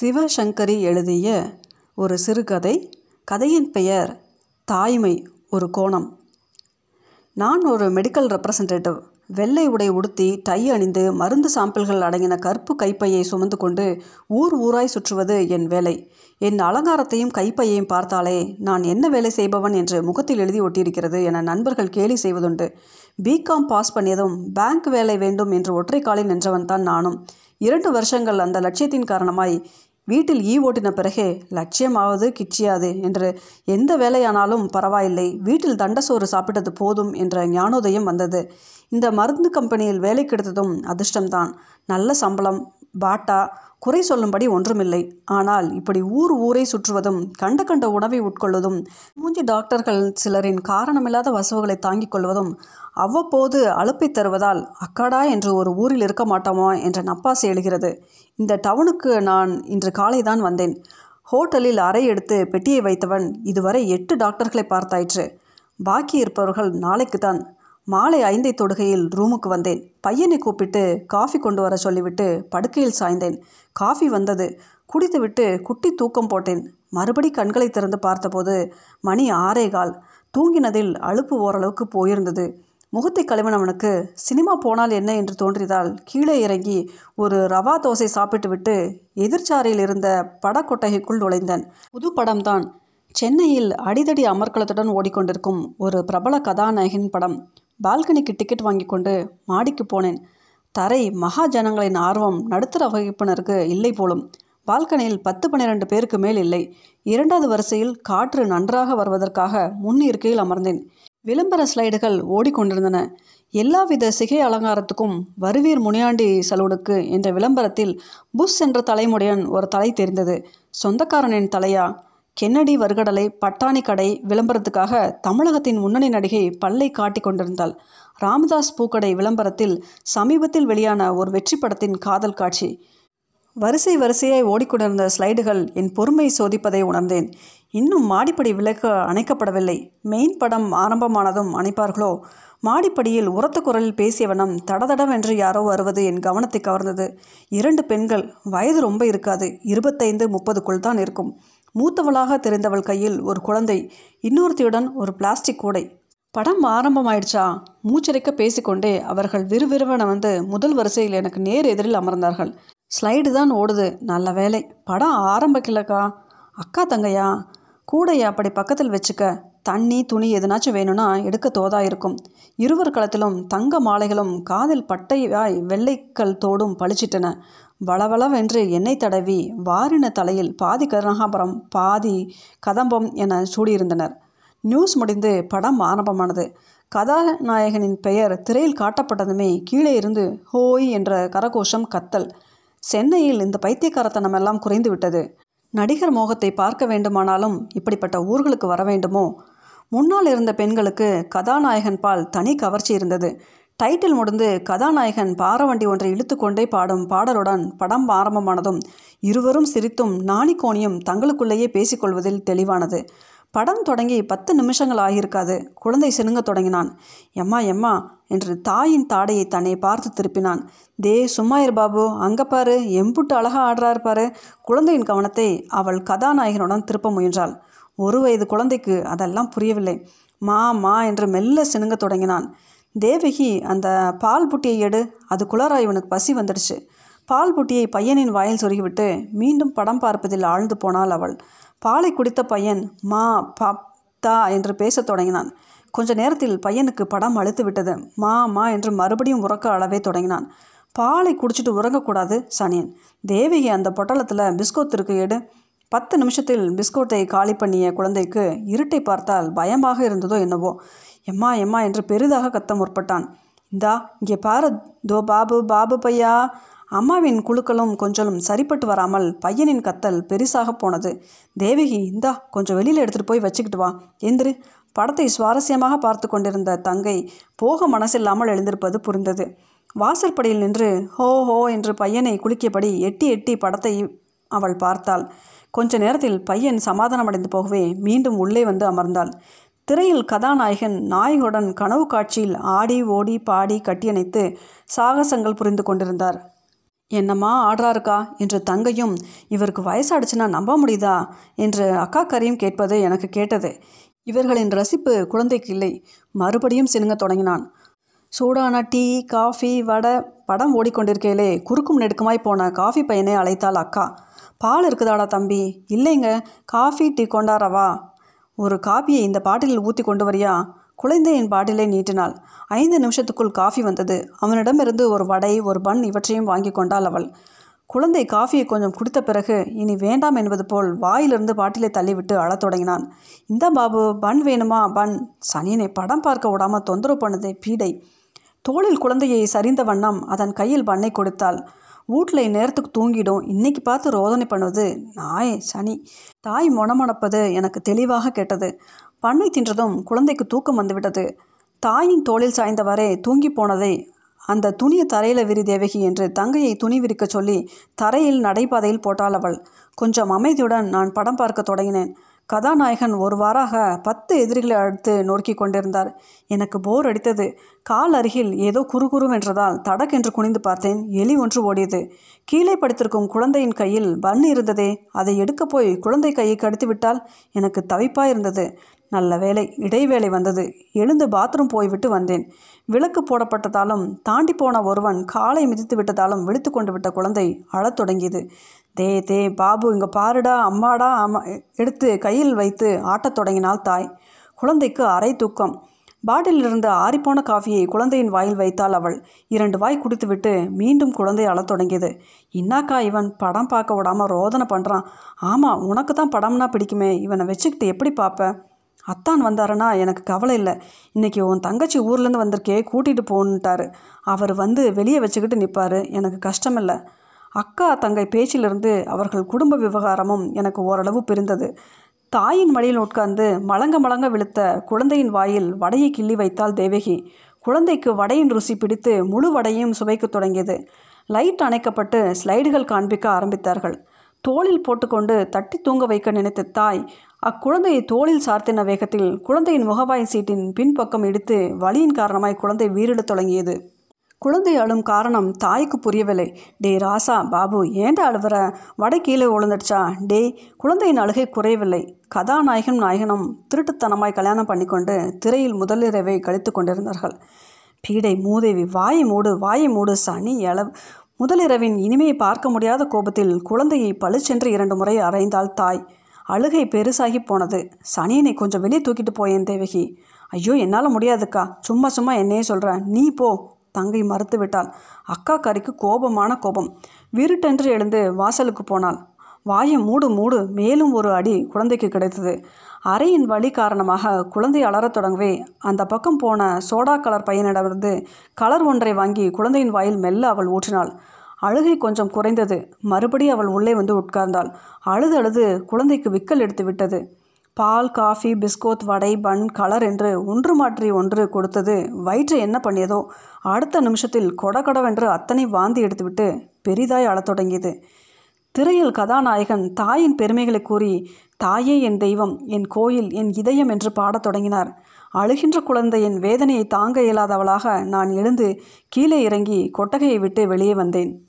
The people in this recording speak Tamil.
சிவசங்கரி எழுதிய ஒரு சிறுகதை. கதையின் பெயர் தாய்மை ஒரு கோணம். நான் ஒரு மெடிக்கல் ரெப்ரசன்டேட்டிவ் வெள்ளை உடை உடுத்தி டை அணிந்து மருந்து சாம்பிள்கள் அடங்கின கருப்பு கைப்பையை சுமந்து கொண்டு ஊர் ஊராய் சுற்றுவது என் வேலை. என் அலங்காரத்தையும் கைப்பையையும் பார்த்தாலே நான் என்ன வேலை செய்பவன் என்று முகத்தில் எழுதி ஒட்டியிருக்கிறது என நண்பர்கள் கேலி செய்வதுண்டு. பிகாம் பாஸ் பண்ணியதும் பேங்க் வேலை வேண்டும் என்று ஒற்றை காலில் நின்றவன் தான் நானும். இரண்டு வருஷங்கள் அந்த லட்சியத்தின் காரணமாய் வீட்டில் ஈ ஓட்டின பிறகே லட்சியமாவது கிச்சியாது என்று எந்த வேலையானாலும் பரவாயில்லை. வீட்டில் தண்டசோறு சாப்பிட்டது போதும் என்ற ஞானோதயம் வந்தது. இந்த மருந்து கம்பெனியில் வேலை கிடைத்ததும் அதிர்ஷ்டம்தான். நல்ல சம்பளம் பாட்டா குறை சொல்லும்படி ஒன்றுமில்லை. ஆனால் இப்படி ஊர் ஊரை சுற்றுவதும் கண்ட கண்ட உணவை உட்கொள்வதும் மூஞ்சி டாக்டர்கள் சிலரின் காரணமில்லாத வசவுகளை தாங்கிக் கொள்வதும் அவ்வப்போது அழுப்பை தருவதால் அக்காடா என்று ஒரு ஊரில் இருக்க மாட்டோமா என்ற நப்பாசை எழுகிறது. இந்த டவுனுக்கு நான் இன்று காலை தான் வந்தேன். ஹோட்டலில் அறை எடுத்து பெட்டியை வைத்தவன் இதுவரை எட்டு டாக்டர்களை பார்த்தாயிற்று. பாக்கி இருப்பவர்கள் நாளைக்கு தான் மாலை ஐந்தை தொடுகையில் ரூமுக்கு வந்தேன். பையனை கூப்பிட்டு காஃபி கொண்டு வர சொல்லிவிட்டு படுக்கையில் சாய்ந்தேன். காஃபி வந்தது. குடித்துவிட்டு குட்டி தூக்கம் போட்டேன். மறுபடி கண்களை திறந்து பார்த்தபோது மணி ஆறே கால். தூங்கினதில் அலுப்பு ஓரளவுக்கு போயிருந்தது. முகத்தை கழுவினவனுக்கு சினிமா போனால் என்ன என்று தோன்றியதால் கீழே இறங்கி ஒரு ரவா தோசை சாப்பிட்டுவிட்டு எதிர்ச்சாரையில் இருந்த படக்கொட்டகைக்குள் நுழைந்தேன். புது படம்தான். சென்னையில் அடிதடி அமர்க்களத்துடன் ஓடிக்கொண்டிருக்கும் ஒரு பிரபல கதாநாயகன் படம். பால்கனிக்கு டிக்கெட் வாங்கி கொண்டு மாடிக்கு போனேன். தரை மகா ஜனங்களின் ஆர்வம் நடுத்தர வகுப்பினருக்கு இல்லை போலும். பால்கனியில் பத்து பன்னிரண்டு பேருக்கு மேல் இல்லை. இரண்டாவது வரிசையில் காற்று நன்றாக வருவதற்காக முன் இருக்கையில் அமர்ந்தேன். விளம்பர ஸ்லைடுகள் ஓடிக்கொண்டிருந்தன. எல்லாவித சிகை அலங்காரத்துக்கும் வருவீர் முனியாண்டி சலூனுக்கு என்ற விளம்பரத்தில் புஷ் என்ற தலைமுடையன் ஒரு தலை தெரிந்தது. சொந்தக்காரனின் தலையா? கென்னடி வருகடலை பட்டாணி கடை விளம்பரத்துக்காக தமிழகத்தின் முன்னணி நடிகை பல்லை காட்டிக் கொண்டிருந்தாள். ராமதாஸ் பூக்கடை விளம்பரத்தில் சமீபத்தில் வெளியான ஒரு வெற்றி படத்தின் காதல் காட்சி. வரிசை வரிசையாய் ஓடிக்கொண்டிருந்த ஸ்லைடுகள் என் பொறுமை சோதிப்பதை உணர்ந்தேன். இன்னும் மாடிப்படி விளக்கு அணைக்கப்படவில்லை. மெயின் படம் ஆரம்பமானதும் அணைப்பார்களோ? மாடிப்படியில் உரத்த குரலில் பேசியவனம் தடதடவென்று யாரோ வருவது என் கவனத்தை கவர்ந்தது. இரண்டு பெண்கள் வயது ரொம்ப இருக்காது. இருபத்தைந்து முப்பதுக்குள் தான் இருக்கும். மூத்தவளாக தெரிந்தவள் கையில் ஒரு குழந்தை இன்னொருத்தியுடன் ஒரு பிளாஸ்டிக் கூடை. படம் ஆரம்பமாயிடுச்சா? மூச்சரிக்க பேசிக்கொண்டே அவர்கள் விறுவிறுவன வந்து முதல் வரிசையில் எனக்கு நேர் எதிரில் அமர்ந்தார்கள். ஸ்லைடு தான் ஓடுது. நல்ல வேலை. படம் ஆரம்பிக்கலக்கா அக்கா தங்கையா? கூடையை அப்படி பக்கத்தில் வச்சுக்க தண்ணி துணி எதுனாச்சும் வேணும்னா எடுக்க தோதா இருக்கும். இருவர் களத்திலும் தங்க மாலைகளும் காதில் பட்டையாய் வெள்ளைக்கல் தோடும் பளிச்சிட்டன. வளவளவென்று எண்ணெய் தடவி வாரின தலையில் பாதி கருணாகபுரம் பாதி கதம்பம் என சூடியிருந்தனர். நியூஸ் முடிந்து படம் ஆரம்பமானது. கதாநாயகனின் பெயர் திரையில் காட்டப்பட்டதுமே கீழே இருந்து ஹோய் என்ற கரகோஷம் கத்தல். சென்னையில் இந்த பைத்தியக்காரத்தனமெல்லாம் குறைந்து விட்டது நடிகர் மோகத்தை பார்க்க வேண்டுமானாலும் இப்படிப்பட்ட ஊர்களுக்கு வர வேண்டுமோ? முன்னால் இருந்த பெண்களுக்கு கதாநாயகன் பால் தனி கவர்ச்சி இருந்தது. டைட்டில் முடிந்து கதாநாயகன் பாரவண்டி ஒன்றை இழுத்துக்கொண்டே பாடும் பாடலுடன் படம் ஆரம்பமானதும் இருவரும் சிரித்தும் நாணிக்கோணியும் தங்களுக்குள்ளேயே பேசிக்கொள்வதில் தெளிவானது. படம் தொடங்கி பத்து நிமிஷங்கள் ஆகியிருக்காது. குழந்தை சினுங்க தொடங்கினான். எம்மா எம்மா என்று தாயின் தாடையை தன்னை பார்த்து திருப்பினான். தே சும்மாயிர் பாபு. அங்கே பாரு. எம்புட்டு அழகா ஆடுறாரு பாரு. குழந்தையின் கவனத்தை அவள் கதாநாயகனுடன் திருப்ப முயன்றாள். ஒரு வயது குழந்தைக்கு அதெல்லாம் புரியவில்லை. மா மா என்று மெல்ல சினுங்க தொடங்கினான். தேவகி அந்த பால் புட்டியை எடு. அது குளரா இவனுக்கு பசி வந்துடுச்சு. பால் புட்டியை பையனின் வாயில் சொருகிவிட்டு மீண்டும் படம் பார்ப்பதில் ஆழ்ந்து போனாள் அவள். பாலை குடித்த பையன் மா பாப் தா என்று பேசத் தொடங்கினான். கொஞ்ச நேரத்தில் பையனுக்கு படம் அழுத்து விட்டது. மா மா என்று மறுபடியும் உறக்க அளவே தொடங்கினான். பாலை குடிச்சிட்டு உறங்கக்கூடாது சனியன். தேவகி அந்த பொட்டலத்தில் பிஸ்கோத் இருக்கு எடு. பத்து நிமிஷத்தில் பிஸ்கோட்டை காலி பண்ணிய குழந்தைக்கு இருட்டை பார்த்தால் பயமாக இருந்ததோ என்னவோ. எம்மா எம்மா என்று பெரிதாக கத்த முற்பட்டான். இந்தா இங்கே பாரு தோ பாபு பாபு பையா. அம்மாவின் குழுக்களும் கொஞ்சலும் சரிப்பட்டு வராமல் பையனின் கத்தல் பெரிசாக போனது. தேவகி இந்தா கொஞ்சம் வெளியில் எடுத்துகிட்டு போய் வச்சுக்கிட்டு வா. எந்திரு. படத்தை சுவாரஸ்யமாக பார்த்து கொண்டிருந்த தங்கை போக மனசில்லாமல் எழுந்திருப்பது புரிந்தது. வாசற்படியில் நின்று ஹோ ஹோ என்று பையனை குளிக்கியபடி எட்டி எட்டி படத்தை அவள் பார்த்தாள். கொஞ்ச நேரத்தில் பையன் சமாதானமடைந்து போகவே மீண்டும் உள்ளே வந்து அமர்ந்தாள். திரையில் கதாநாயகன் நாயகுடன் கனவு காட்சியில் ஆடி ஓடி பாடி கட்டியணைத்து சாகசங்கள் புரிந்து கொண்டிருந்தார். என்னம்மா ஆடுறாருக்கா என்று தங்கையும் இவருக்கு வயசாடுச்சுன்னா நம்ப முடியுதா என்று அக்கா கரையும் கேட்பது எனக்கு கேட்டது. இவர்களின் ரசிப்பு குழந்தைக்கு இல்லை. மறுபடியும் சினுங்க தொடங்கினான். சூடான டீ காஃபி வடை படம் ஓடிக்கொண்டிருக்கையிலே குறுக்கும் நெடுக்குமாய் போன காஃபி பையனை அழைத்தாள் அக்கா. பால் இருக்குதாடா தம்பி? இல்லைங்க. காஃபி டீ கொண்டாரவா ஒரு காபியை இந்த பாட்டிலில் ஊற்றி கொண்டு வரியா? குழந்தையின் பாட்டிலை நீட்டினாள். ஐந்து நிமிஷத்துக்குள் காஃபி வந்தது. அவனிடமிருந்து ஒரு வடை ஒரு பன் இவற்றையும் வாங்கி கொண்டாள் அவள். குழந்தை காஃபியை கொஞ்சம் குடித்த பிறகு இனி வேண்டாம் என்பது போல் வாயிலிருந்து பாட்டிலை தள்ளிவிட்டு அழத் தொடங்கினான். இந்த பாபு பன் வேணுமா? பன். சனியனை படம் பார்க்க விடாமல் தொந்தரவு பண்ணதே பீடை. தோளில் குழந்தையை சரிந்த வண்ணம் அதன் கையில் பண்ணை கொடுத்தாள். வீட்டில் நேரத்துக்கு தூங்கிடும். இன்னைக்கு பார்த்து ரோதனை பண்ணுவது நாய் சனி. தாய் மொணமணப்பது எனக்கு தெளிவாக கேட்டது. பண்ணை தின்றதும் குழந்தைக்கு தூக்கம் வந்துவிட்டது தாயின் தோளில் சாய்ந்தவரே தூங்கி போனதை அந்த துணியை தரையில் விரி தேவகி என்று தங்கையை துணி விரிக்கச் சொல்லி தரையில் நடைபாதையில் போட்டாள் அவள். கொஞ்சம் அமைதியுடன் நான் படம் பார்க்க தொடங்கினேன். கதாநாயகன் ஒரு வாராக பத்து எதிரிகளை அடுத்து நொறுக்கி கொண்டிருந்தார். எனக்கு போர் அடித்தது. கால் அருகில் ஏதோ குறுகுறுவென்றதால் தடக்கென்று குனிந்து பார்த்தேன். எலி ஒன்று ஓடியது. கீழே படுத்திருக்கும் குழந்தையின் கையில் பன் இருந்ததே. அதை எடுக்கப் போய் குழந்தை கையை கடித்து விட்டால் எனக்கு தவிப்பாயிருந்தது. நல்ல வேலை இடைவேளை வந்தது. எழுந்து பாத்ரூம் போய்விட்டு வந்தேன். விளக்கு போடப்பட்டதாலும் தாண்டி போன ஒருவன் காலை மிதித்து விட்டதாலும் விழித்து கொண்டு விட்ட குழந்தை அழத் தொடங்கியது. தே தே பாபு இங்கே பாருடா அம்மாடா அம்மா எடுத்து கையில் வைத்து ஆட்டத் தொடங்கினாள் தாய். குழந்தைக்கு அரை தூக்கம். பாட்டிலிருந்து ஆறிப்போன காஃபியை குழந்தையின் வாயில் வைத்தாள் அவள். இரண்டு வாய் குடித்துவிட்டு மீண்டும் குழந்தை அழத் தொடங்கியது. இன்னாக்கா இவன் படம் பார்க்க விடாமல் ரோதனை பண்ணுறான் ஆமாம் உனக்கு தான் படம்னா பிடிக்குமே. இவனை வச்சுக்கிட்டு எப்படி பார்ப்ப அத்தான் வந்தாருன்னா எனக்கு கவலை இல்லை. இன்றைக்கி உன் தங்கச்சி ஊர்லேருந்து வந்திருக்கே கூட்டிகிட்டு போகணுன்ட்டாரு அவர் வந்து வெளியே வச்சுக்கிட்டு நிற்பார் எனக்கு கஷ்டமில்லை. அக்கா தங்கை பேச்சிலிருந்து அவர்கள் குடும்ப விவகாரமும் எனக்கு ஓரளவு பிரிந்தது. தாயின் மடியில் உட்கார்ந்து மலங்க மலங்க விழுத்த குழந்தையின் வாயில் வடையை கிள்ளி வைத்தாள் தேவகி. குழந்தைக்கு வடையின் ருசி பிடித்து முழு வடையும் சுவைக்கத் தொடங்கியது. லைட் அணைக்கப்பட்டு ஸ்லைடுகள் காண்பிக்க ஆரம்பித்தார்கள். தோளில் போட்டுக்கொண்டு தட்டி தூங்க வைக்க நினைத்த தாய் அக்குழந்தையை தோளில் சார்த்தின வேகத்தில் குழந்தையின் முகவாய் சீட்டின் பின்பக்கம் இடித்து வலியின் காரணமாய் குழந்தை வீரிடத் தொடங்கியது. குழந்தை அழும் காரணம் தாய்க்கு புரியவில்லை. டே ராசா பாபு ஏன்டா அழுவுற? வடை கீழே விழுந்துடுச்சா? டே குழந்தையின் அழுகை குறையவில்லை. கதாநாயகன் நாயகனும் திருட்டுத்தனமாய் கல்யாணம் பண்ணிக்கொண்டு திரையில் முதலிரவை கழித்து கொண்டிருந்தார்கள். பீடை மூதேவி வாயை மூடு வாயை மூடு சனி எள முதலிரவின் இனிமையை பார்க்க முடியாத கோபத்தில் குழந்தையை பளிச்சென்று இரண்டு முறை அறைந்தாள் தாய். அழுகை பெருசாகி போனது. சனியனை கொஞ்சம் வெளியே தூக்கிட்டு போயேன் தேவகி. ஐயோ என்னால் முடியாதுக்கா. சும்மா சும்மா என்னையே சொல்கிறேன் நீ போ. தங்கை மறுத்து விட்டாள் அக்கா கறிக்கு கோபமான கோபம். விருட்டென்று எழுந்து வாசலுக்கு போனாள். வாயை மூடு மூடு. மேலும் ஒரு அடி குழந்தைக்கு கிடைத்தது. அறையின் வலி காரணமாக குழந்தை அலறத் தொடங்கவே அந்த பக்கம் போன சோடா கலர் பையனிடமிருந்து கலர் ஒன்றை வாங்கி குழந்தையின் வாயில் மெல்ல அவள் ஊற்றினாள். அழுகை கொஞ்சம் குறைந்தது. மறுபடி அவள் உள்ளே வந்து உட்கார்ந்தாள். அழுது அழுது குழந்தைக்கு விக்கல் எடுத்து விட்டது. பால் காஃபி பிஸ்கோத் வடை பன் கலர் என்று ஒன்று மாற்றி ஒன்று கொடுத்தது. வயிற்று என்ன பண்ணியதோ அடுத்த நிமிஷத்தில் கொடகொடவென்று அத்தனை வாந்தி எடுத்துவிட்டு பெரிதாய் அழத் தொடங்கியது. திரையில் கதாநாயகன் தாயின் பெருமைகளை கூறி தாயே என் தெய்வம் என் கோயில் என் இதயம் என்று பாடத் தொடங்கினார். அழுகின்ற குழந்தையின் வேதனையை தாங்க இயலாதவளாக நான் எழுந்து கீழே இறங்கி கொட்டகையை விட்டு வெளியே வந்தேன்.